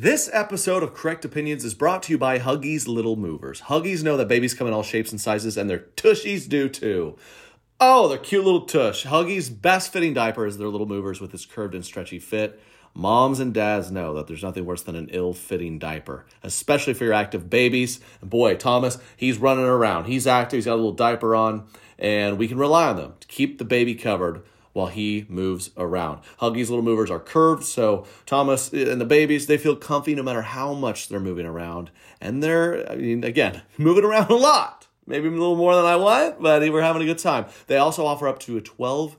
This episode of Correct Opinions is brought to you by Huggies Little Movers. Huggies know that babies come in all shapes and sizes, and their tushies do too. Oh, their cute little tush. Huggies' best fitting diaper is their Little Movers with its curved and stretchy fit. Moms and dads know that there's nothing worse than an ill fitting diaper, especially for your active babies. And boy, Thomas, he's running around. He's active, he's got a little diaper on, and we can rely on them to keep the baby covered while he moves around. Huggies little movers are curved, so Thomas and the babies, they feel comfy no matter how much they're moving around. And they're, I mean, again, moving around a lot. Maybe a little more than I want, but we're having a good time. They also offer up to a 12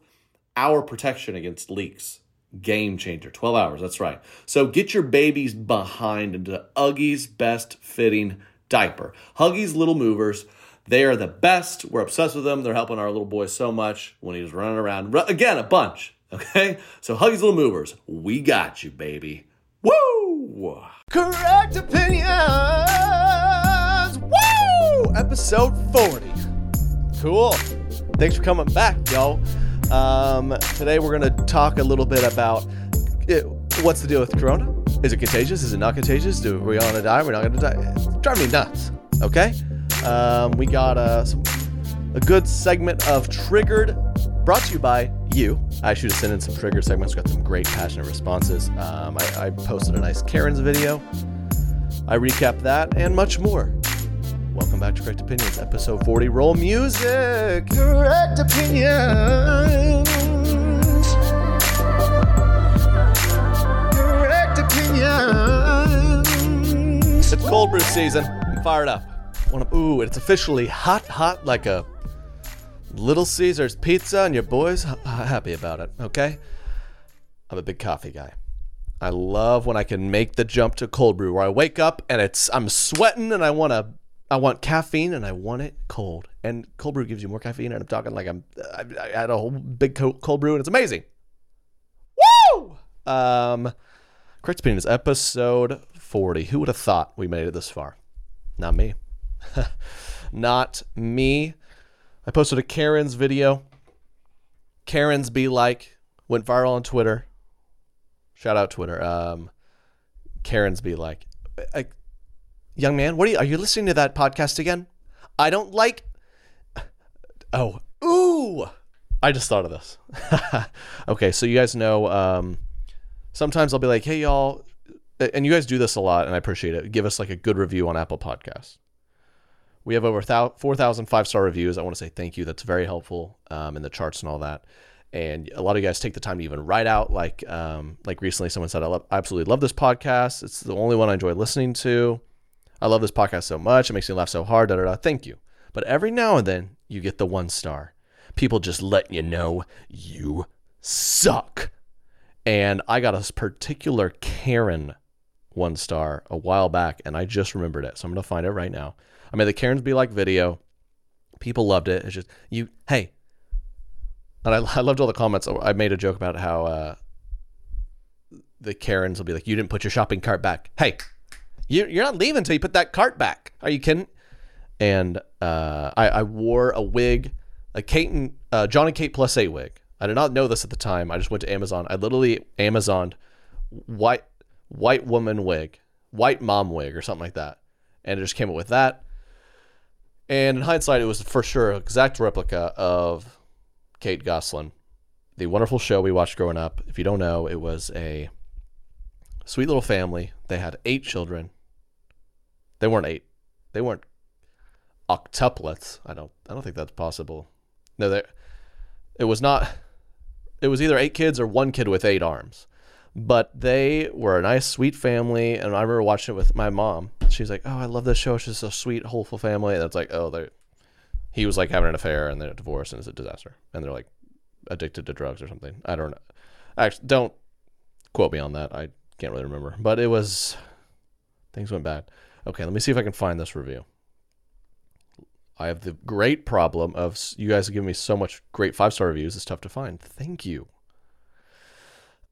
hour protection against leaks. Game changer, 12 hours, that's right. So get your babies behind into Huggies best fitting diaper. Huggies Little Movers they are the best. We're obsessed with them. They're helping our little boy so much when he's running around. Again, a bunch. Okay? So Huggies Little Movers, we got you, baby. Woo! Correct opinions! Woo! Episode 40. Cool. Thanks for coming back, yo. Um, today we're going to talk a little bit about it, what's the deal with Corona? Is it contagious? Is it not contagious? Do we all to die? We're not to die. It's driving me nuts. Okay? Um, we got some, a good segment of Triggered, brought to you by you. I should have sent in some Triggered segments. Got some great passionate responses. Um, I, I posted a nice Karen's video. I recap that and much more. Welcome back to Correct Opinions, episode 40. Roll music. Correct Opinions. Correct Opinions. It's cold brew season. I'm fired up. One of, ooh, it's officially hot, hot like a Little Caesars pizza, and your boys h- happy about it. Okay, I'm a big coffee guy. I love when I can make the jump to cold brew, where I wake up and it's I'm sweating and I want to, I want caffeine and I want it cold. And cold brew gives you more caffeine, and I'm talking like I'm I, I had a whole big cold brew and it's amazing. Woo! Um, correct opinion is episode 40. Who would have thought we made it this far? Not me. Not me. I posted a Karen's video. Karen's be like went viral on Twitter. Shout out Twitter. Um, Karen's be like, I, young man, what are you? Are you listening to that podcast again? I don't like. Oh, ooh! I just thought of this. okay, so you guys know. Um, sometimes I'll be like, hey y'all, and you guys do this a lot, and I appreciate it. Give us like a good review on Apple Podcasts. We have over 4,000 five star reviews. I want to say thank you. That's very helpful um, in the charts and all that. And a lot of you guys take the time to even write out, like um, like recently someone said, I, love, I absolutely love this podcast. It's the only one I enjoy listening to. I love this podcast so much. It makes me laugh so hard. Da, da, da. Thank you. But every now and then you get the one star. People just letting you know you suck. And I got a particular Karen one star a while back, and I just remembered it. So I'm going to find it right now. I made the Karens Be Like video. People loved it. It's just, you, hey. And I, I loved all the comments. I made a joke about how uh, the Karens will be like, you didn't put your shopping cart back. Hey, you, you're not leaving until you put that cart back. Are you kidding? And uh, I, I wore a wig, a Kate and, uh, John and Kate plus eight wig. I did not know this at the time. I just went to Amazon. I literally Amazoned white white woman wig, white mom wig, or something like that, and it just came up with that. And in hindsight, it was for sure an exact replica of Kate Gosselin, the wonderful show we watched growing up. If you don't know, it was a sweet little family. They had eight children. They weren't eight. They weren't octuplets. I don't. I don't think that's possible. No, they. It was not. It was either eight kids or one kid with eight arms. But they were a nice, sweet family, and I remember watching it with my mom. She's like, "Oh, I love this show. It's just a sweet, wholesome family." And it's like, "Oh, they." He was like having an affair, and they're divorced, and it's a disaster. And they're like addicted to drugs or something. I don't know. Actually, don't quote me on that. I can't really remember, but it was things went bad. Okay, let me see if I can find this review. I have the great problem of you guys have given me so much great five star reviews. It's tough to find. Thank you.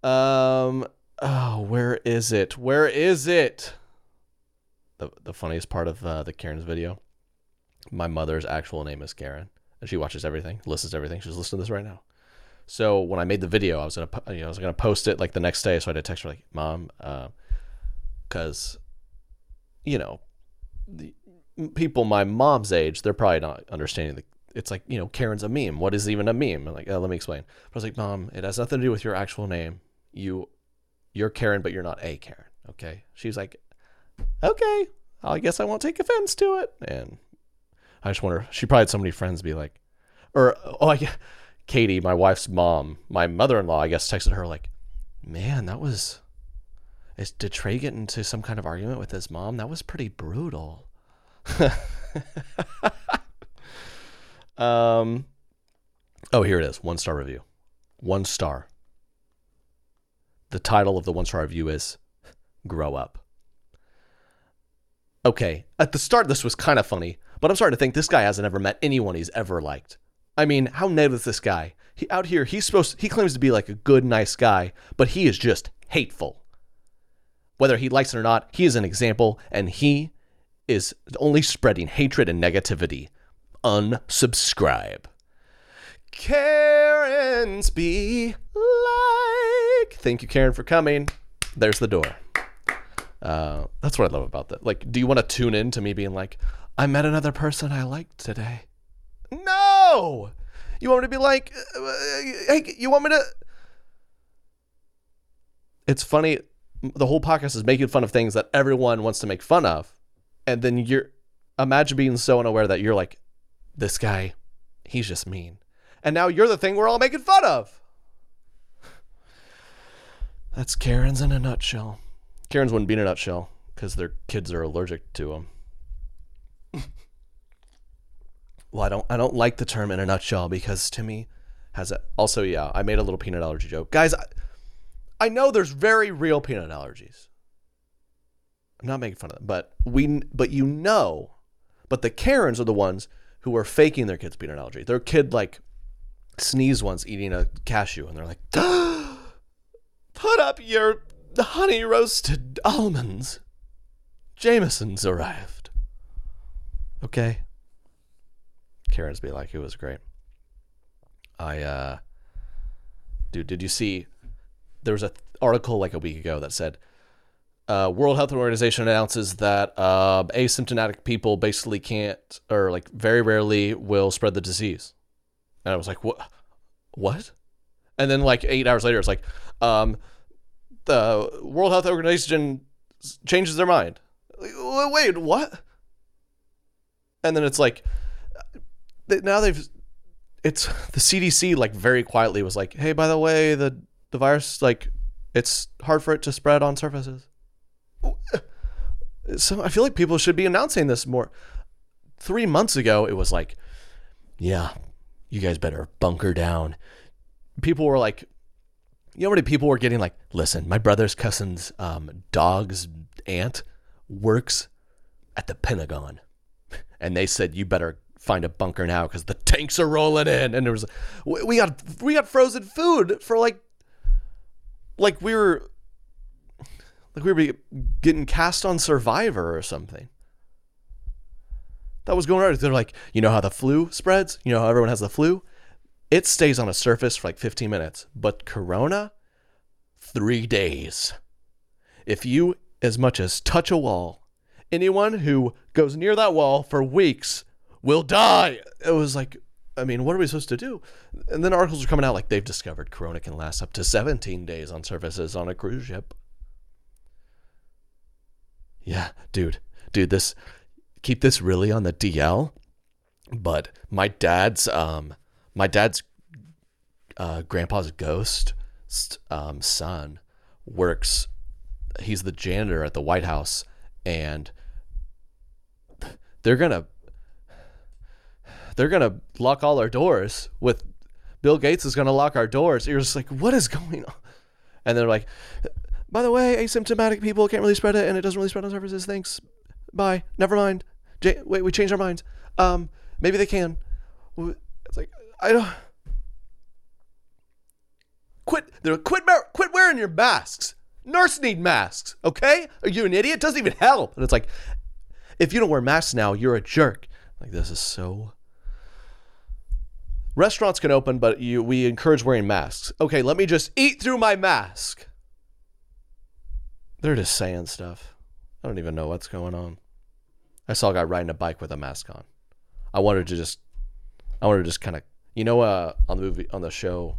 Um. Oh, where is it? Where is it? The the funniest part of uh, the Karen's video. My mother's actual name is Karen, and she watches everything, listens to everything. She's listening to this right now. So when I made the video, I was gonna you know I was gonna post it like the next day. So I had to text her like, "Mom, uh, because, you know, the people my mom's age, they're probably not understanding the. It's like you know, Karen's a meme. What is even a meme? I'm like, oh, let me explain. But I was like, Mom, it has nothing to do with your actual name. You, you're Karen, but you're not a Karen. Okay. She's like, okay, I guess I won't take offense to it. And I just wonder, she probably had so many friends be like, or oh, I, Katie, my wife's mom, my mother-in-law, I guess, texted her like, man, that was. Is, did Trey get into some kind of argument with his mom? That was pretty brutal. um, oh, here it is. One star review. One star. The title of the one star review is Grow Up. Okay, at the start, this was kind of funny, but I'm starting to think this guy hasn't ever met anyone he's ever liked. I mean, how negative is this guy? He, out here, he's supposed he claims to be like a good, nice guy, but he is just hateful. Whether he likes it or not, he is an example, and he is only spreading hatred and negativity. Unsubscribe. Karen's be like. Thank you, Karen, for coming. There's the door. Uh, that's what I love about that. Like, do you want to tune in to me being like, I met another person I liked today? No! You want me to be like, hey, you want me to. It's funny. The whole podcast is making fun of things that everyone wants to make fun of and then you're imagine being so unaware that you're like this guy he's just mean and now you're the thing we're all making fun of that's karen's in a nutshell. Karen's wouldn't be in a nutshell because their kids are allergic to them well i don't i don't like the term in a nutshell because timmy has a also yeah i made a little peanut allergy joke. Guys I, I know there's very real peanut allergies. I'm not making fun of them, but we, but you know, but the Karens are the ones who are faking their kids' peanut allergy. Their kid like sneezed once eating a cashew, and they're like, "Put up your honey roasted almonds. Jameson's arrived." Okay. Karen's be like, "It was great." I, uh, dude, did you see? There was an article like a week ago that said uh, World Health Organization announces that uh, asymptomatic people basically can't, or like very rarely will spread the disease. And I was like, what? What? And then like eight hours later, it's like, um, the World Health Organization changes their mind. Wait, what? And then it's like, now they've, it's the CDC like very quietly was like, hey, by the way, the the virus like it's hard for it to spread on surfaces so I feel like people should be announcing this more. Three months ago, it was like, yeah, you guys better bunker down. People were like, you know, many people were getting like, listen, my brother's cousin's um, dog's aunt works at the Pentagon. And they said, you better find a bunker now because the tanks are rolling in. And there was, we got, we got frozen food for like, like we were like we were getting cast on Survivor or something. That was going on. They're like, you know how the flu spreads? You know how everyone has the flu? It stays on a surface for like 15 minutes. But Corona, three days. If you as much as touch a wall, anyone who goes near that wall for weeks will die. It was like, I mean, what are we supposed to do? And then articles are coming out like they've discovered Corona can last up to 17 days on surfaces on a cruise ship yeah, dude, dude, this keep this really on the DL. But my dad's um my dad's uh, grandpa's ghost um, son works. He's the janitor at the White House, and they're gonna they're gonna lock all our doors. With Bill Gates is gonna lock our doors. You're just like, what is going on? And they're like, by the way, asymptomatic people can't really spread it, and it doesn't really spread on surfaces. Thanks. Bye. Never mind. J- wait, we changed our minds. Um, maybe they can. It's like I don't. Quit. Quit. Quit wearing your masks. Nurse need masks. Okay? Are you an idiot? It doesn't even help. And it's like, if you don't wear masks now, you're a jerk. Like this is so. Restaurants can open, but you we encourage wearing masks. Okay, let me just eat through my mask. They're just saying stuff. I don't even know what's going on. I saw a guy riding a bike with a mask on. I wanted to just, I wanted to just kind of, you know, uh, on the movie, on the show,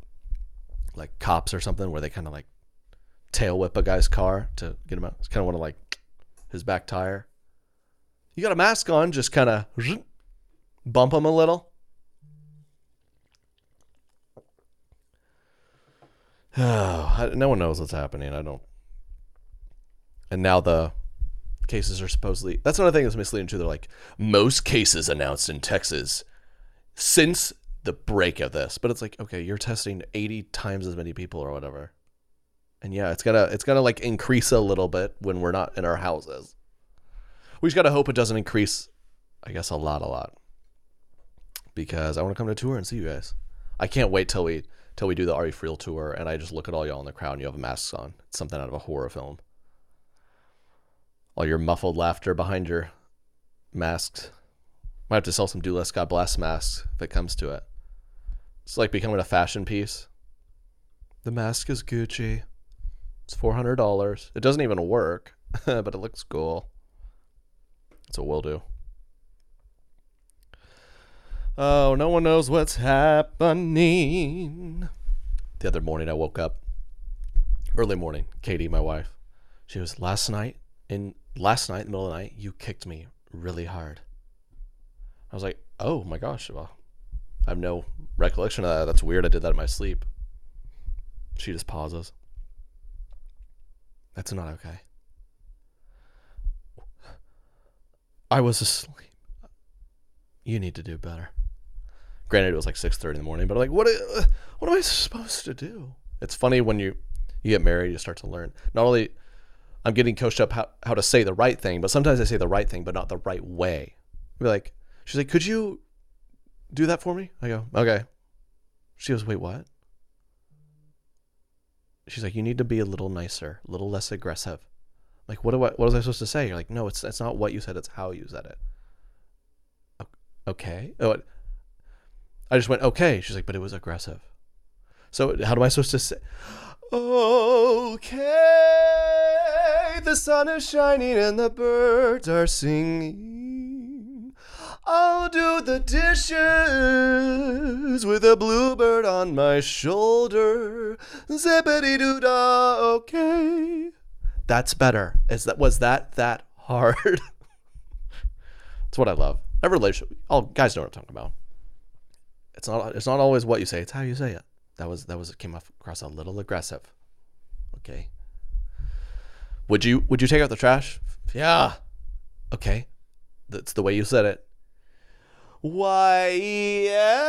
like cops or something, where they kind of like tail whip a guy's car to get him out. It's kind of want to like his back tire. You got a mask on, just kind of bump him a little. Oh, no one knows what's happening. I don't. And now the cases are supposedly. That's another thing that's misleading too. They're like most cases announced in Texas since the break of this, but it's like okay, you're testing 80 times as many people or whatever, and yeah, it's gonna it's gonna like increase a little bit when we're not in our houses. We just gotta hope it doesn't increase. I guess a lot, a lot, because I want to come to tour and see you guys. I can't wait till we till we do the Ari Friel tour, and I just look at all y'all in the crowd and you have masks on. It's something out of a horror film. All your muffled laughter behind your masks. Might have to sell some Do Less God Bless masks if it comes to it. It's like becoming a fashion piece. The mask is Gucci. It's four hundred dollars. It doesn't even work, but it looks cool. That's what we'll do. Oh, no one knows what's happening. The other morning, I woke up early morning. Katie, my wife, she was last night in last night in the middle of the night. You kicked me really hard. I was like, oh my gosh. Well, I have no recollection of that. That's weird. I did that in my sleep. She just pauses. That's not okay. I was asleep. You need to do better. Granted, it was like six thirty in the morning, but I'm like, what? uh, What am I supposed to do? It's funny when you you get married, you start to learn. Not only I'm getting coached up how, how to say the right thing, but sometimes I say the right thing, but not the right way. I'd be like, she's like, could you do that for me? I go, okay. She goes, wait, what? She's like, you need to be a little nicer, a little less aggressive. Like, what do I, what was I supposed to say? You're like, no, it's it's not what you said, it's how you said it. Okay. Oh, I just went, okay. She's like, but it was aggressive. So how am I supposed to say? Okay, the sun is shining and the birds are singing. I'll do the dishes with a bluebird on my shoulder. Zippity doo dah, okay. That's better. Is that was that that hard? That's what I love. Every relationship, all guys know what I'm talking about. It's not. It's not always what you say. It's how you say it. That was that was came across a little aggressive. Okay. Would you would you take out the trash? Yeah. Okay. That's the way you said it. Why yes,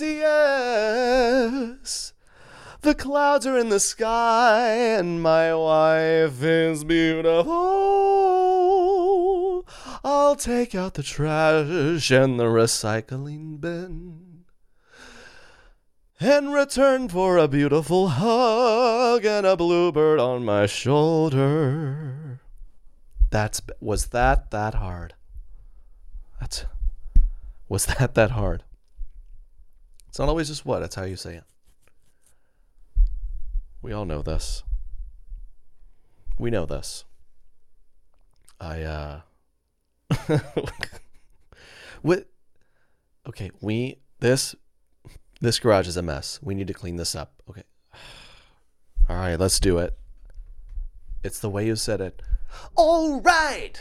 yes. The clouds are in the sky and my wife is beautiful. I'll take out the trash and the recycling bin and return for a beautiful hug and a bluebird on my shoulder. That's was that that hard? That's was that that hard? It's not always just what, it's how you say it. We all know this. We know this. I uh Okay, we this this garage is a mess. We need to clean this up. Okay. All right, let's do it. It's the way you said it. All right.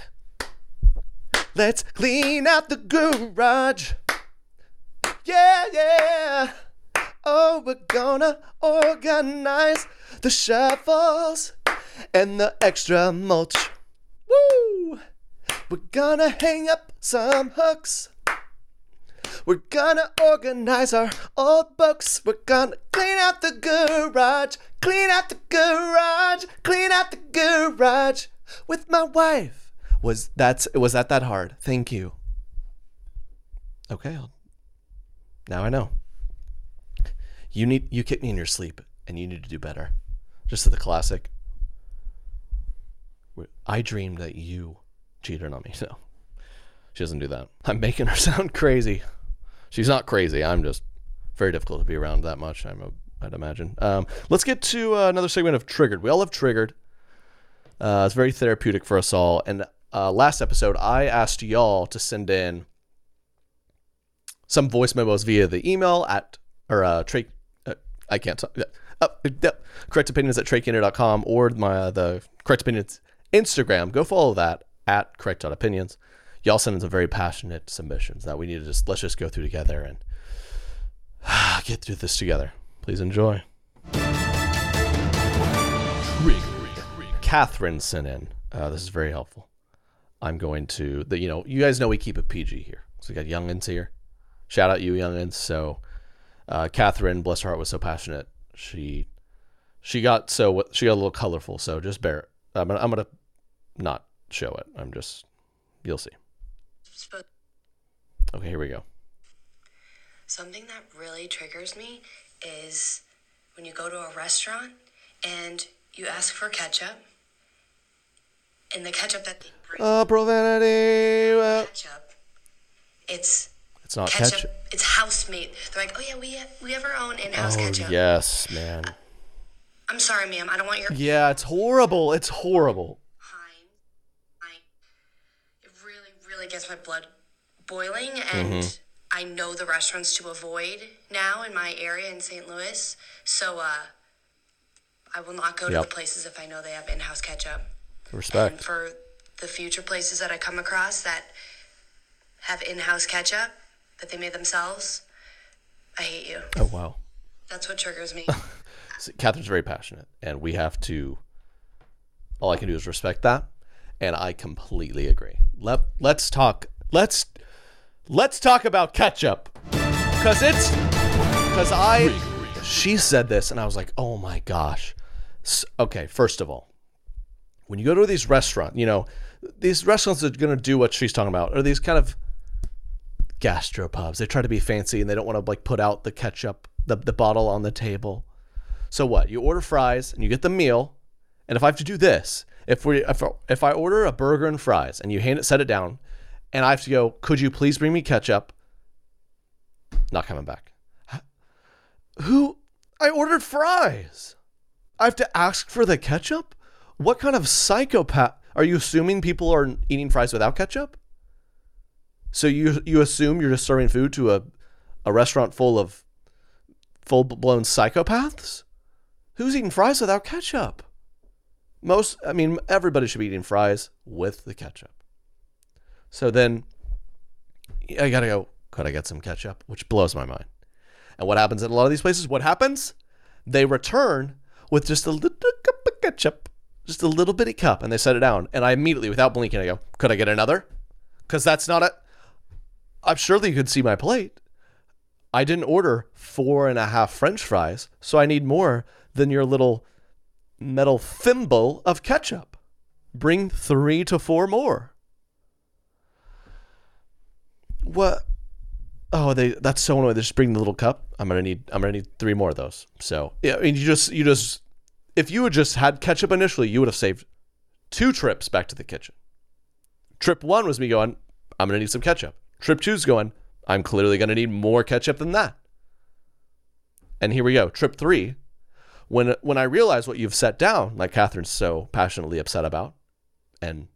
Let's clean out the garage. Yeah, yeah. Oh, we're gonna organize the shuffles and the extra mulch. Woo! We're gonna hang up some hooks. We're gonna organize our old books. We're gonna clean out the garage, clean out the garage, clean out the garage with my wife. Was that's was that that hard? Thank you. Okay, I'll, now I know. You need you kicked me in your sleep, and you need to do better. Just the classic. I dreamed that you cheated on me. No, she doesn't do that. I'm making her sound crazy. She's not crazy. I'm just very difficult to be around that much. I'm a, I'd imagine. Um, let's get to uh, another segment of Triggered. We all have Triggered. Uh, it's very therapeutic for us all. And uh, last episode, I asked y'all to send in some voice memos via the email at or uh, uh I can't talk. Uh, uh, correct opinions at treykennedy.com or my uh, the correct opinions Instagram. Go follow that at correct opinions. Y'all send in some very passionate submissions that we need to just let's just go through together and get through this together. Please enjoy. Catherine sent in. Uh, this is very helpful. I'm going to the you know you guys know we keep it PG here, so we got youngins here. Shout out you youngins. So, uh, Catherine, bless her heart, was so passionate. She she got so she got a little colorful. So just bear it. I'm gonna, I'm gonna not show it. I'm just you'll see. Okay, here we go. Something that really triggers me is when you go to a restaurant and you ask for ketchup, and the ketchup that they bring, Uh, profanity. Well, ketchup, it's it's not ketchup, ketchup. it's house made. They're like, oh yeah, we we have our own in-house Oh ketchup. yes, man. I'm sorry, ma'am, I don't want your Yeah, it's horrible. It's horrible. Heinz. I, it really, really gets my blood boiling, and Mm-hmm. I know the restaurants to avoid now in my area in St. Louis. So, uh, I will not go to the places if I know they have in-house ketchup. And Respect. for the future places that I come across that have in-house ketchup that they made themselves, I hate you. Oh wow. That's what triggers me. See, Catherine's very passionate, and we have to. All I can do is respect that, and I completely agree. Let Let's talk. Let's Let's talk about ketchup, cause it's because I. She said this, and I was like, oh my gosh. S- okay, first of all, when you go to these restaurants, you know, these restaurants are gonna do what she's talking about, are these kind of gastropubs. They try to be fancy, and they don't want to like put out the ketchup, the the bottle on the table. So what? You order fries and you get the meal. And if I have to do this, if we if, if I order a burger and fries and you hand it set it down, and I have to go, could you please bring me ketchup? Not coming back. Who? I ordered fries. I have to ask for the ketchup? What kind of psychopath? Are you assuming people are eating fries without ketchup? So you you assume you're just serving food to a, a restaurant full of full blown psychopaths? Who's eating fries without ketchup? Most, I mean, everybody should be eating fries with the ketchup. So then I gotta go, could I get some ketchup? Which blows my mind. And what happens at a lot of these places? What happens? They return with just a little cup of ketchup, just a little bitty cup, and they set it down. And I immediately, without blinking, I go, could I get another? Because that's not a. I'm sure that you could see my plate. I didn't order four and a half French fries, so I need more than your little metal thimble of ketchup. Bring three to four more. What? Oh, they that's so annoying. They just bring the little cup. I'm gonna need I'm gonna need three more of those. So yeah, I mean you just you just if you had just had ketchup initially, you would have saved two trips back to the kitchen. Trip one was me going, I'm gonna need some ketchup. Trip two's going, I'm clearly gonna need more ketchup than that. And here we go. Trip three, when when I realize what you've set down, like Catherine's so passionately upset about, and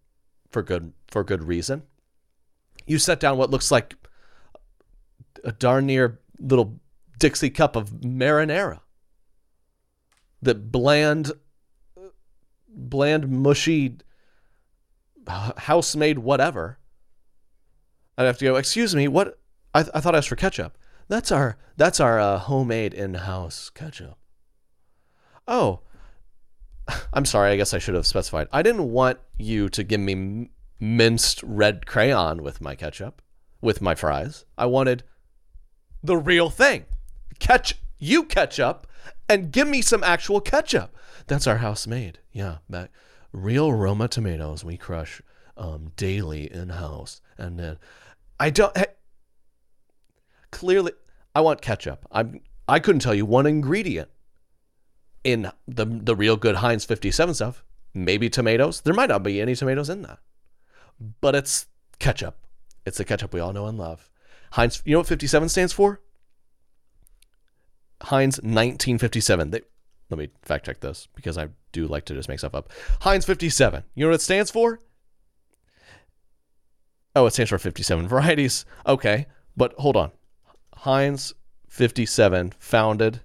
for good for good reason, you set down what looks like a darn near little Dixie cup of marinara. That bland, bland, mushy, house made whatever. I'd have to go. Excuse me, what? I, I thought I asked for ketchup. That's our that's our uh, homemade in-house ketchup. Oh, I'm sorry. I guess I should have specified. I didn't want you to give me minced red crayon with my ketchup, with my fries. I wanted the real thing. Catch you ketchup and give me some actual ketchup. That's our house made. Yeah, back real Roma tomatoes we crush um, daily in house, and then I don't. Hey, clearly, I want ketchup. I'm. I couldn't tell you one ingredient in the the real good Heinz 57 stuff. Maybe tomatoes. There might not be any tomatoes in that, but it's ketchup. It's the ketchup we all know and love. Heinz. You know what 57 stands for? Heinz 1957. They let me fact check this because I do like to just make stuff up. Heinz 57. You know what it stands for? Oh, it stands for 57 varieties. Okay, but hold on. Heinz 57 founded.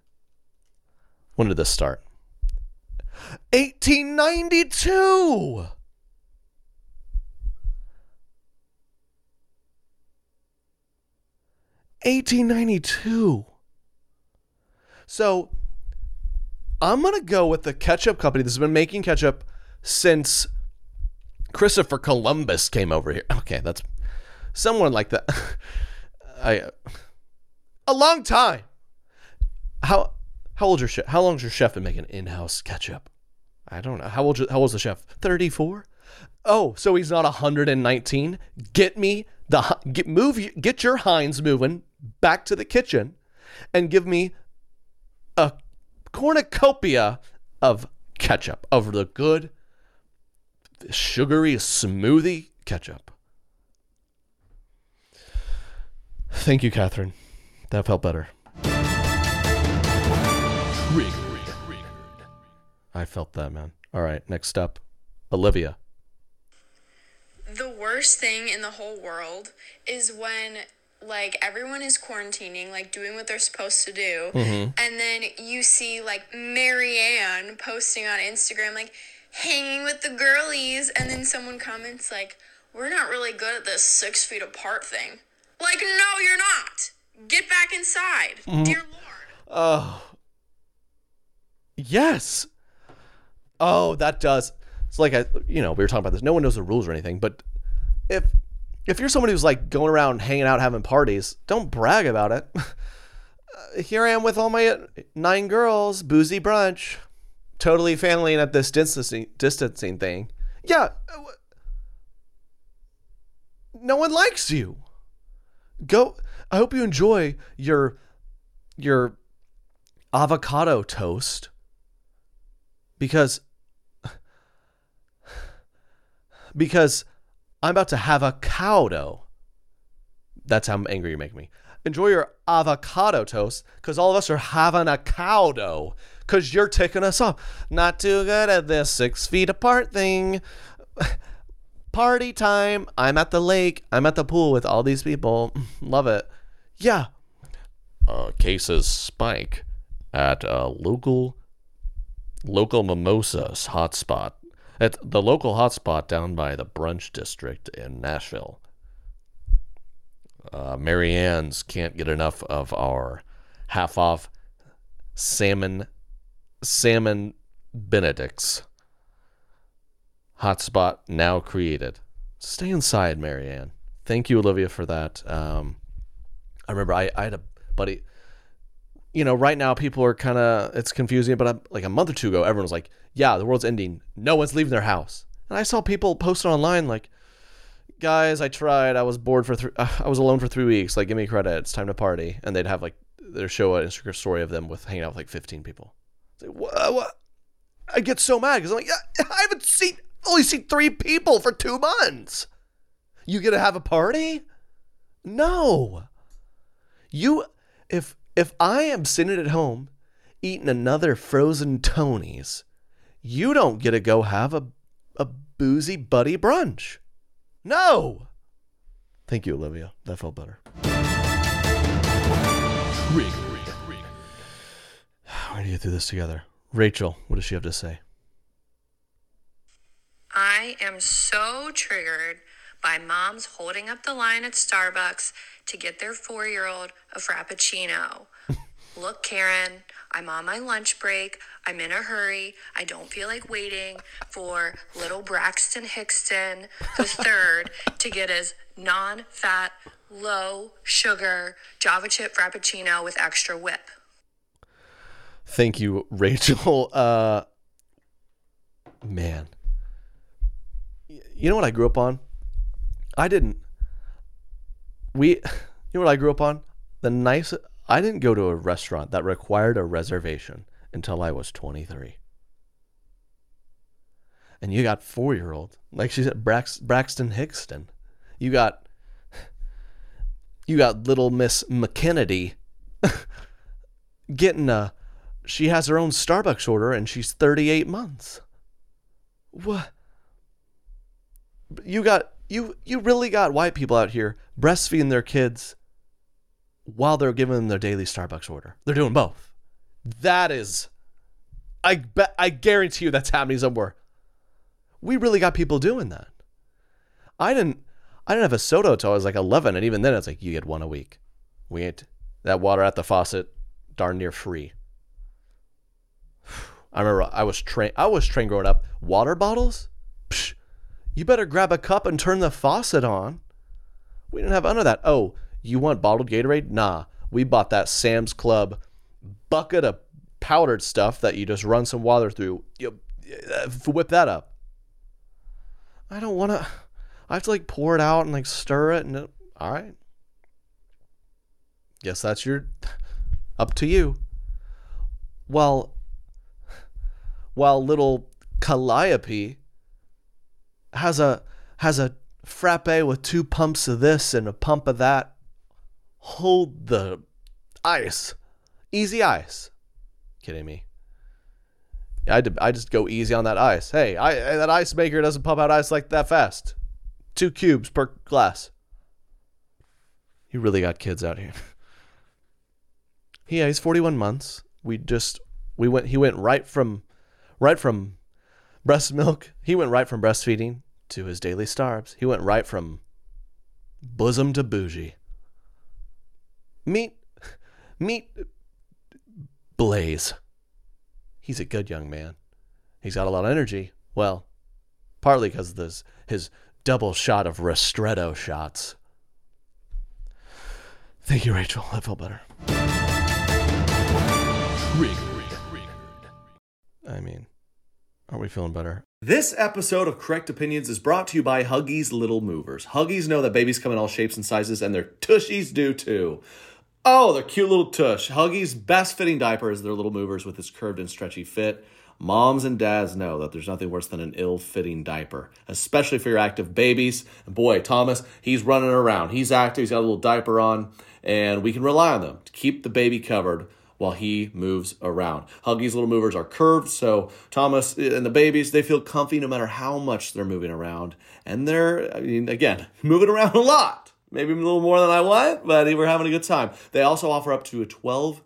When did this start? 1892. Eighteen ninety two. So I'm gonna go with the ketchup company that's been making ketchup since Christopher Columbus came over here. Okay, that's someone like that. I a long time. How how old your chef? How long's your chef been making in-house ketchup? I don't know. How old how old's the chef? 34? Oh, so he's not 119? Get me the get move get your Heinz moving back to the kitchen and give me a cornucopia of ketchup of the good sugary smoothie ketchup. Thank you, Catherine. That felt better. I felt that, man. All right, next up, Olivia. The worst thing in the whole world is when like everyone is quarantining, like doing what they're supposed to do, mm-hmm. and then you see like Marianne posting on Instagram, like hanging with the girlies, and then someone comments like, "We're not really good at this six feet apart thing." Like, no, you're not. Get back inside, mm-hmm. dear lord. Oh. Yes. Oh, that does. It's like I, you know, we were talking about this. No one knows the rules or anything, but if if you're somebody who's like going around hanging out, having parties, don't brag about it. Here I am with all my nine girls, boozy brunch, totally failing at this distancing distancing thing. Yeah. uh, No one likes you. Go. I hope you enjoy your your avocado toast because because I'm about to have a cowdo. That's how angry you make me. Enjoy your avocado toast because all of us are having a cowdo because you're taking us off. Not too good at this six feet apart thing. Party time. I'm at the lake. I'm at the pool with all these people. Love it. Yeah. Uh, cases spike at a local local mimosas hotspot at the local hotspot down by the brunch district in Nashville. Uh, Marianne's can't get enough of our half off salmon salmon Benedicts. Hotspot now created. Stay inside, Marianne. Thank you, Olivia, for that. Um, I remember I, I had a buddy you know, right now people are kind of it's confusing, but I'm, like a month or two ago, everyone was like, "Yeah, the world's ending. No one's leaving their house." And I saw people posting online like, "Guys, I tried. I was bored for three. Uh, I was alone for three weeks. Like, give me credit. It's time to party." And they'd have like their show an Instagram story of them with hanging out with like 15 people. It's like, what? what? I get so mad because I'm like, yeah, I haven't seen only seen three people for two months. You gonna have a party? No. You if if I am sitting at home eating another frozen Tony's, you don't get to go have a a boozy buddy brunch. No. Thank you, Olivia. That felt better. We're gonna get through this together. Rachel, what does she have to say? I am so triggered by moms holding up the line at Starbucks to get their four year old a Frappuccino. Look, Karen, I'm on my lunch break. I'm in a hurry. I don't feel like waiting for little Braxton Hickston the third to get his non fat, low sugar Java chip Frappuccino with extra whip. Thank you, Rachel. Uh, man, you know what I grew up on? I didn't. We, you know what I grew up on? The nice. I didn't go to a restaurant that required a reservation until I was 23. And you got four year old, like she said, Brax, Braxton Hickston. You got, you got little Miss McKennedy getting a she has her own Starbucks order and she's 38 months. What? You got you you really got white people out here breastfeeding their kids while they're giving them their daily Starbucks order. They're doing both. That is I bet I guarantee you that's happening somewhere. We really got people doing that. I didn't I didn't have a soda until I was like 11 and even then it's like you get one a week. We ain't that water at the faucet darn near free. I remember I was trained. I was trained growing up. Water bottles, you better grab a cup and turn the faucet on. We didn't have none of that. Oh, you want bottled Gatorade? Nah, we bought that Sam's Club bucket of powdered stuff that you just run some water through. You uh, whip that up. I don't want to. I have to like pour it out and like stir it and it, all right. Guess that's your up to you. Well, while little Calliope has a has a frappe with two pumps of this and a pump of that. Hold the ice, easy ice. Kidding me? I I just go easy on that ice. Hey, I that ice maker doesn't pump out ice like that fast. Two cubes per glass. You really got kids out here. yeah, he's 41 months. We just we went he went right from right from breast milk. He went right from breastfeeding to his daily starbs. He went right from bosom to bougie. Meet, meet Blaze. He's a good young man. He's got a lot of energy. Well, partly because of this, his double shot of Ristretto shots. Thank you, Rachel. I felt better. I mean, are we feeling better? This episode of Correct Opinions is brought to you by Huggies Little Movers. Huggies know that babies come in all shapes and sizes, and their tushies do too. Oh, they're cute little tush. Huggies' best fitting diaper is their little movers with its curved and stretchy fit. Moms and dads know that there's nothing worse than an ill fitting diaper, especially for your active babies. And boy, Thomas, he's running around. He's active, he's got a little diaper on, and we can rely on them to keep the baby covered while he moves around. Huggies little movers are curved, so Thomas and the babies, they feel comfy no matter how much they're moving around. And they're, I mean, again, moving around a lot. Maybe a little more than I want, but we're having a good time. They also offer up to a 12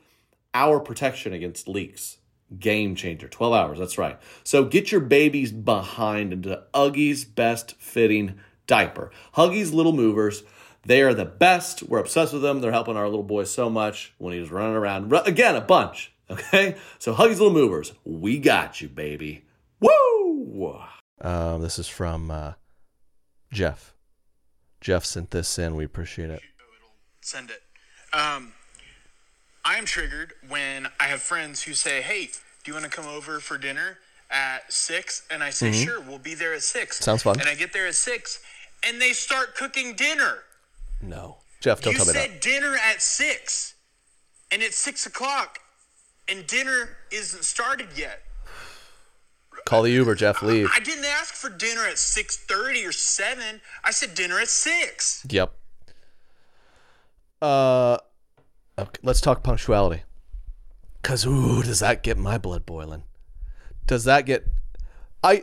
hour protection against leaks. Game changer. 12 hours, that's right. So get your babies behind into Huggies' best fitting diaper. Huggies Little Movers they are the best. We're obsessed with them. They're helping our little boy so much when he's running around. Again, a bunch. Okay? So Huggies Little Movers, we got you, baby. Woo! Um, this is from uh, Jeff. Jeff sent this in. We appreciate it. Send it. Um, I am triggered when I have friends who say, "Hey, do you want to come over for dinner at 6? And I say, "Sure, we'll be there at 6." Mm-hmm. Sounds fun. And I get there at 6 and they start cooking dinner. No. Jeff, don't you tell me said dinner at 6 and it's 6 o'clock and dinner isn't started yet. Call the Uber, Jeff. Leave. I didn't ask for dinner at 6:30 or 7. I said dinner at 6. Yep. Uh, okay, let's talk punctuality. Cause ooh, does that get my blood boiling? Does that get? I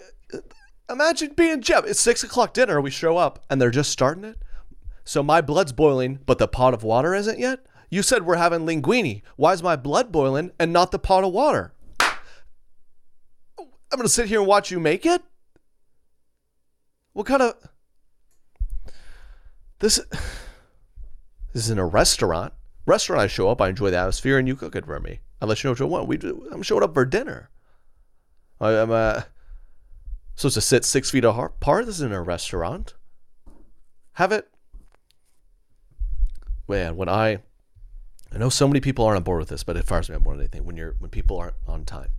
imagine being Jeff. It's six o'clock dinner. We show up and they're just starting it. So my blood's boiling, but the pot of water isn't yet. You said we're having linguine. Why is my blood boiling and not the pot of water? I'm gonna sit here and watch you make it. What kind of this? This is in a restaurant. Restaurant, I show up, I enjoy the atmosphere, and you cook it for me. I let you know what you want. We do, I'm showing up for dinner. I, I'm uh, supposed to sit six feet apart. This isn't a restaurant. Have it. Man, when I, I know so many people aren't on board with this, but it fires me up more than anything. When you're when people aren't on time,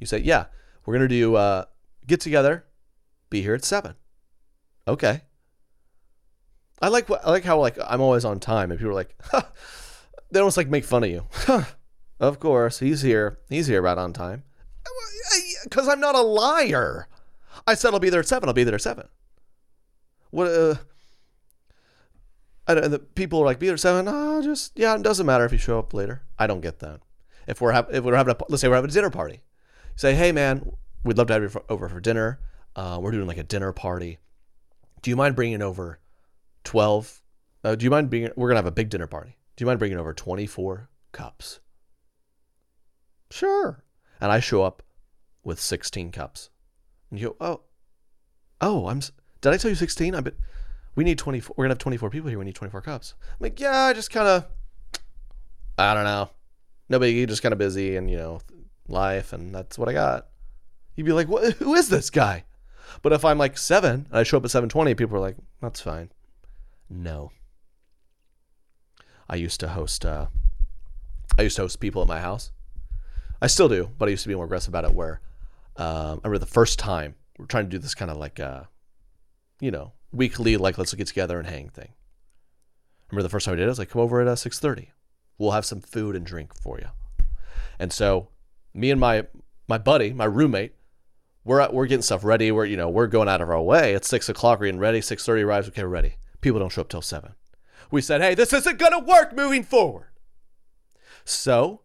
you say, "Yeah, we're gonna do uh, get together, be here at seven. Okay. I like I like how like I'm always on time, and people are like, huh. they almost like make fun of you. of course, he's here. He's here right on time. Because I'm not a liar. I said I'll be there at seven. I'll be there at seven. What? Uh, Don't, the people are like, be there at seven. Oh, just yeah, it doesn't matter if you show up later. I don't get that. If we're ha- if we're having a let's say we're having a dinner party, say, hey man, we'd love to have you for, over for dinner. Uh, we're doing like a dinner party. Do you mind bringing over twelve? Uh, do you mind being? We're gonna have a big dinner party. Do you mind bringing over twenty four cups? Sure. And I show up with sixteen cups. And you go, oh, oh, I'm. Did I tell you sixteen? I bet we need twenty four. We're gonna have twenty four people here. We need twenty four cups. I'm like, yeah, I just kind of, I don't know. Nobody, just kind of busy and you know, life, and that's what I got. You'd be like? Who is this guy? But if I'm like seven and I show up at seven twenty, people are like, that's fine. No. I used to host. Uh, I used to host people at my house. I still do, but I used to be more aggressive about it. Where um, I remember the first time we are trying to do this kind of like, uh, you know, weekly like let's get together and hang thing. Remember the first time I did it, I was like, come over at uh, six thirty. We'll have some food and drink for you. And so, me and my my buddy, my roommate, we're at, we're getting stuff ready. We're you know we're going out of our way. It's six o'clock. We're getting ready. Six thirty arrives. Okay, we're ready. People don't show up till seven. We said, hey, this isn't gonna work moving forward. So,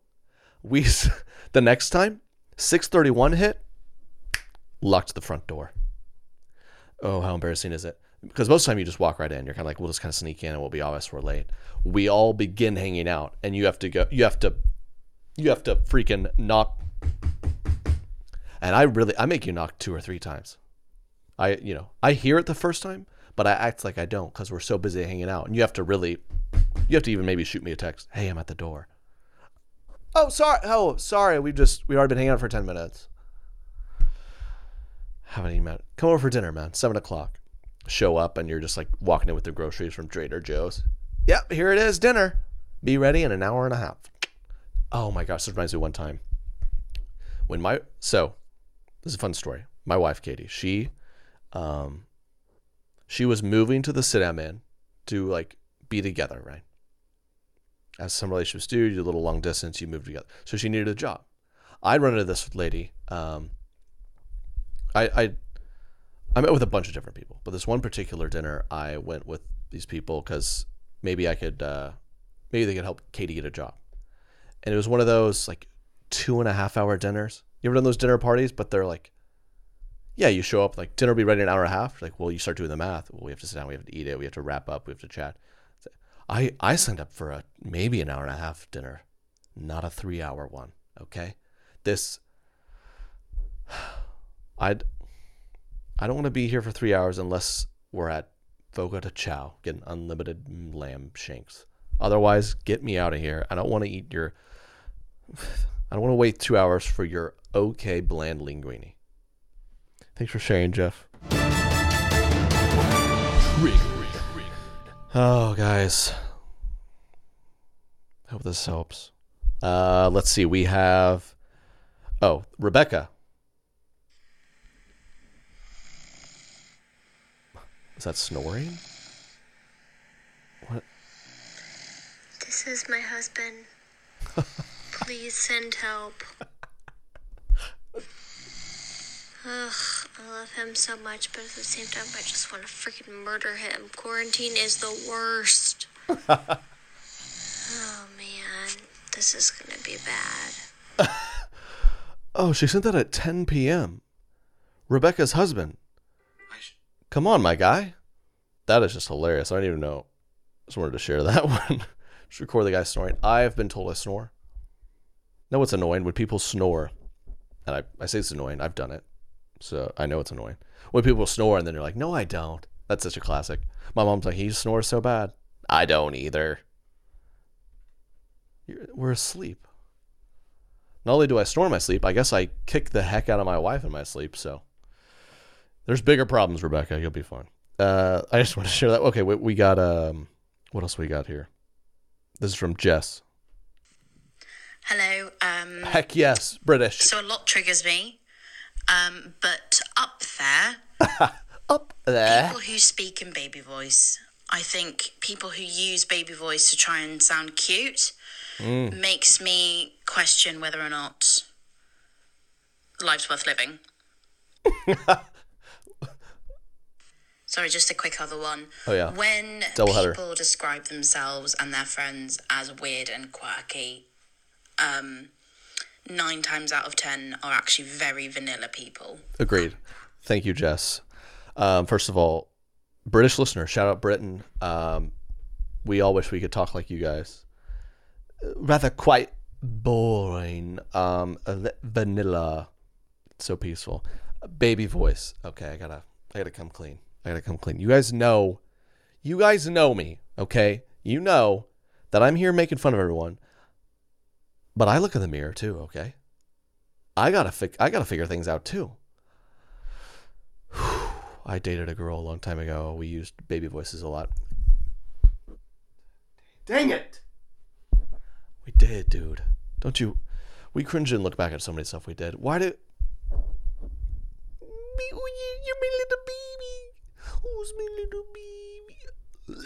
we the next time six thirty one hit, locked the front door. Oh, how embarrassing is it? Because most of the time you just walk right in. You're kind of like, we'll just kind of sneak in and we'll be obvious we're late. We all begin hanging out, and you have to go. You have to. You have to freaking knock. And I really, I make you knock two or three times. I, you know, I hear it the first time, but I act like I don't because we're so busy hanging out. And you have to really, you have to even maybe shoot me a text. Hey, I'm at the door. Oh, sorry. Oh, sorry. We just we've already been hanging out for ten minutes. Haven't met. Come over for dinner, man. Seven o'clock. Show up and you're just like walking in with the groceries from Trader Joe's. Yep, here it is, dinner. Be ready in an hour and a half. Oh my gosh, this reminds me one time when my so this is a fun story. My wife Katie, she um she was moving to the city I'm in to like be together, right? As some relationships do, you do a little long distance, you move together. So she needed a job. I run into this lady. Um, I, I I met with a bunch of different people, but this one particular dinner, I went with these people because maybe I could, uh, maybe they could help Katie get a job. And it was one of those like two and a half hour dinners. You ever done those dinner parties? But they're like, yeah, you show up like dinner will be ready in an hour and a half. Like, well, you start doing the math. Well, we have to sit down, we have to eat it, we have to wrap up, we have to chat. I I signed up for a maybe an hour and a half dinner, not a three hour one. Okay, this I'd I don't want to be here for three hours unless we're at Fogo de Chao getting unlimited lamb shanks. Otherwise, get me out of here. I don't want to eat your. I don't want to wait two hours for your okay bland linguine. Thanks for sharing, Jeff. Oh, guys. Hope this helps. Uh, let's see. We have. Oh, Rebecca. Is that snoring? What? This is my husband. Please send help. Ugh, I love him so much, but at the same time, I just want to freaking murder him. Quarantine is the worst. oh man, this is gonna be bad. Oh, she sent that at 10 p.m. Rebecca's husband. Come on, my guy. That is just hilarious. I don't even know. Just wanted to share that one. just record the guy snoring. I've been told I snore. No, it's annoying when people snore. And I, I say it's annoying. I've done it. So I know it's annoying. When people snore and then they're like, no, I don't. That's such a classic. My mom's like, he snores so bad. I don't either. You're, we're asleep. Not only do I snore in my sleep, I guess I kick the heck out of my wife in my sleep. So there's bigger problems, Rebecca. You'll be fine. Uh, I just want to share that. Okay, we, we got um, what else we got here? This is from Jess. Hello. Um, Heck yes, British. so a lot triggers me, um, but up there, Up there. people who speak in baby voice. I think people who use baby voice to try and sound cute makes me question whether or not life's worth living. Sorry, just a quick other one. Oh, yeah. When Doubleheader. people describe themselves and their friends as weird and quirky, um, nine times out of ten are actually very vanilla people. Agreed. Thank you, Jess. Um, first of all, British listener, shout out Britain. Um, we all wish we could talk like you guys. Rather quite boring. Um, vanilla, so peaceful. Baby voice. Okay, I gotta, I gotta come clean. I gotta come clean. You guys know, you guys know me. Okay, you know that I'm here making fun of everyone, but I look in the mirror too. Okay, I gotta, fi- I gotta figure things out too. I dated a girl a long time ago. We used baby voices a lot. Dang it! We did, dude. Don't you? We cringe and look back at so many stuff we did. Why did? Oh, You're my little baby. Who's my little baby?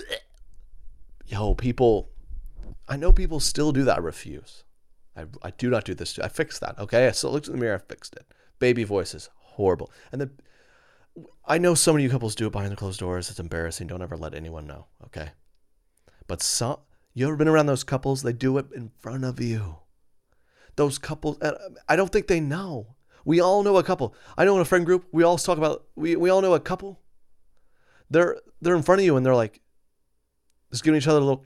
Yo, people. I know people still do that. I refuse. I, I do not do this. I fixed that. Okay, I still looked in the mirror. I fixed it. Baby voices, horrible. And then I know so many couples do it behind the closed doors. It's embarrassing. Don't ever let anyone know. Okay. But some, you ever been around those couples? They do it in front of you. Those couples, I don't think they know. We all know a couple. I know in a friend group, we all talk about. We we all know a couple. They're they're in front of you and they're like, just giving each other little,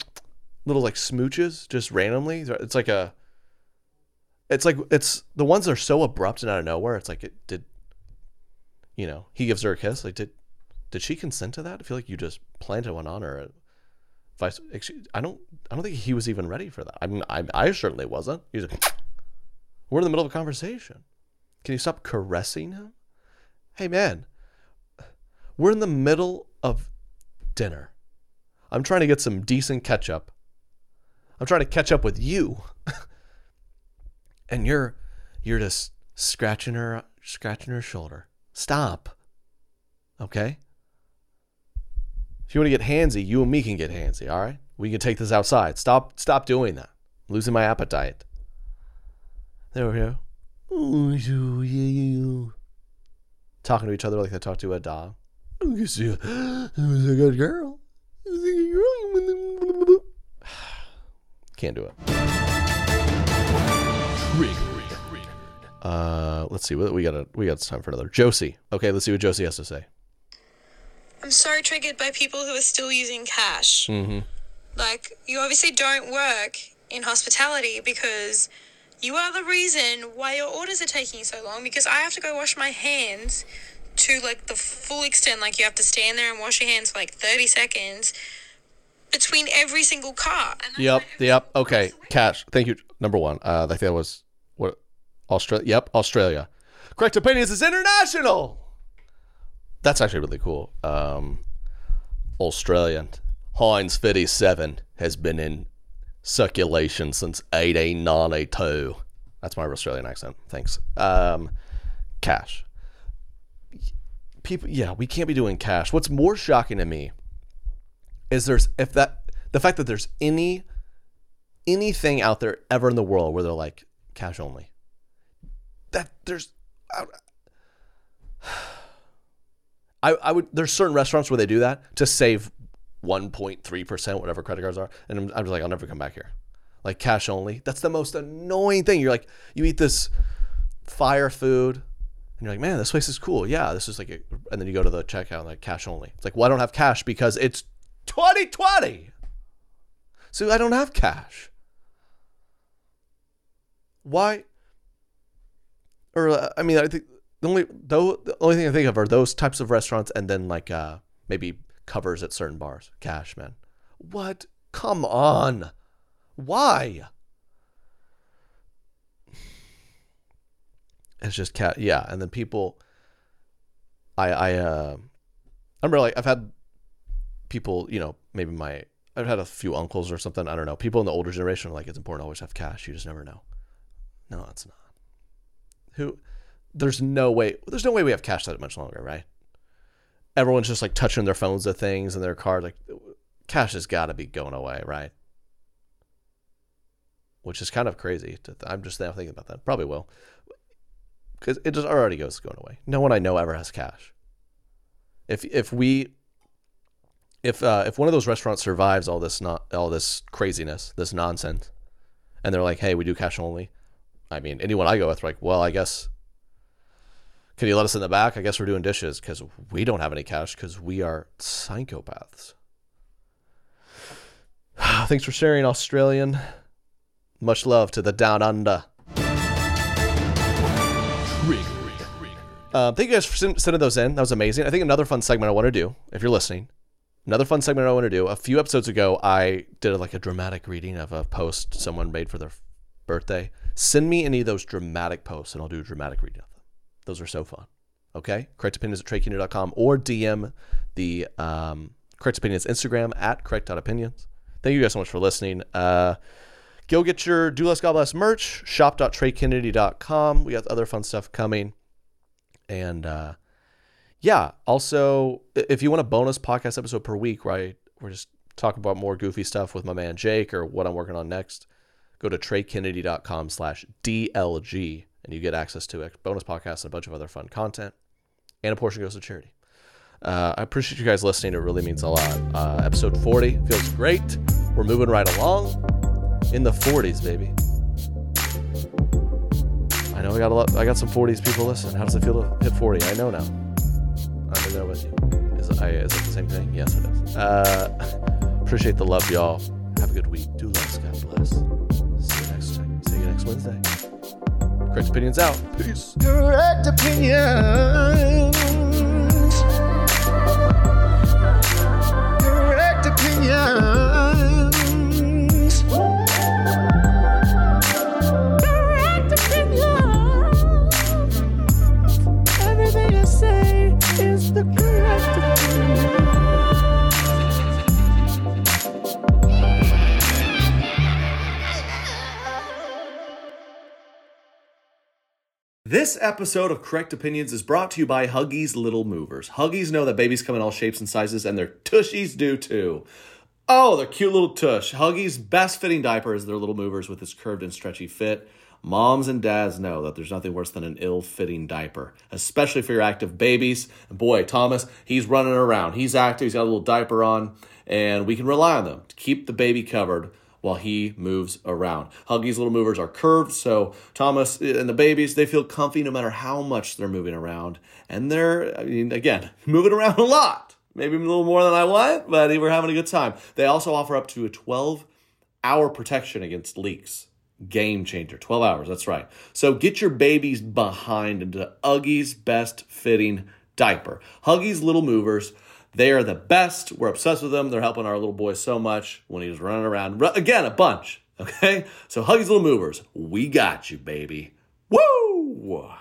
little like smooches just randomly. It's like a. It's like it's the ones that are so abrupt and out of nowhere. It's like it did you know, he gives her a kiss. Like, did did she consent to that? I feel like you just planted one on her. Vice, excuse, I don't, I don't think he was even ready for that. I mean, I, I certainly wasn't. He's like, we're in the middle of a conversation. Can you stop caressing him? Hey, man, we're in the middle of dinner. I'm trying to get some decent ketchup. I'm trying to catch up with you, and you're, you're just scratching her, scratching her shoulder. Stop. Okay? If you want to get handsy, you and me can get handsy, all right? We can take this outside. Stop stop doing that. I'm losing my appetite. There we go. Talking to each other like they talk to a dog. Who's a good girl? Can't do it. Uh, let's see. We got a, we got time for another Josie. Okay, let's see what Josie has to say. I'm so triggered by people who are still using cash. Mm-hmm. Like, you obviously don't work in hospitality because you are the reason why your orders are taking so long because I have to go wash my hands to like the full extent. Like, you have to stand there and wash your hands for like 30 seconds between every single car. Yep. Yep. Okay. Cash. Thank you. Number one. Uh, I think that was what Australia. Yep. Australia. Correct opinions is international. That's actually really cool. Um, Australian Heinz 57 has been in circulation since 1892. That's my Australian accent. Thanks. Um, cash. People, yeah, we can't be doing cash. What's more shocking to me is there's if that the fact that there's any anything out there ever in the world where they're like cash only. That there's I, I would there's certain restaurants where they do that to save 1.3% whatever credit cards are and I'm, I'm just like I'll never come back here. Like cash only. That's the most annoying thing. You're like you eat this fire food and you're like, "Man, this place is cool." Yeah, this is like a, and then you go to the checkout and like cash only. It's like, "Well, I don't have cash because it's 2020." So I don't have cash. Why? Or uh, I mean, I think the only though the only thing I think of are those types of restaurants, and then like uh maybe covers at certain bars. Cash, man. What? Come on. Why? It's just cat. Yeah, and then people. I I uh, I remember like I've had people, you know, maybe my I've had a few uncles or something. I don't know. People in the older generation are like, it's important to always have cash. You just never know. No, it's not. Who? There's no way. There's no way we have cash that much longer, right? Everyone's just like touching their phones at things and their cards. Like, cash has got to be going away, right? Which is kind of crazy. To th- I'm just now thinking about that. Probably will, because it just already goes going away. No one I know ever has cash. If if we if uh, if one of those restaurants survives all this not all this craziness, this nonsense, and they're like, "Hey, we do cash only," I mean, anyone I go with, like, well, I guess. Can you let us in the back? I guess we're doing dishes because we don't have any cash because we are psychopaths. Thanks for sharing, Australian. Much love to the down under. Um, thank you guys for sending those in. That was amazing. I think another fun segment I want to do, if you're listening, another fun segment I want to do. A few episodes ago, I did like a dramatic reading of a post someone made for their birthday. Send me any of those dramatic posts, and I'll do a dramatic reading of them. Those are so fun. Okay, correct opinions at treykennedy.com or DM the um, correct opinions Instagram at correct.opinions. Thank you guys so much for listening. Uh, go get your Do Less God Bless merch, shop.treykennedy.com. We got other fun stuff coming. And uh, yeah, also, if you want a bonus podcast episode per week, right, we're just talking about more goofy stuff with my man Jake or what I'm working on next, go to treykennedy.com slash DLG and you get access to a bonus podcast and a bunch of other fun content. And a portion goes to charity. Uh, I appreciate you guys listening. It really means a lot. Uh, episode 40 feels great. We're moving right along in the 40s, baby. I know I got a lot. I got some 40s people listening. How does it feel to hit 40? I know now. I'm in there with you. Is I, is it the same thing? Yes, it is. Uh, appreciate the love, y'all. Have a good week. Do less. God bless. See you next time. See you next Wednesday. Correct opinions out. Peace. Correct opinions. Correct opinions. This episode of Correct Opinions is brought to you by Huggies Little Movers. Huggies know that babies come in all shapes and sizes, and their tushies do too. Oh, they're cute little tush. Huggies' best fitting diaper is their little movers with its curved and stretchy fit. Moms and dads know that there's nothing worse than an ill fitting diaper, especially for your active babies. And boy, Thomas, he's running around. He's active, he's got a little diaper on, and we can rely on them to keep the baby covered while he moves around. Huggies little movers are curved, so Thomas and the babies, they feel comfy no matter how much they're moving around. And they're, I mean, again, moving around a lot. Maybe a little more than I want, but we're having a good time. They also offer up to a 12 hour protection against leaks. Game changer. 12 hours, that's right. So get your babies behind into Huggies' best fitting diaper. Huggies Little Movers. They are the best. We're obsessed with them. They're helping our little boy so much when he's running around. Again, a bunch. Okay? So Huggies Little Movers. We got you, baby. Woo!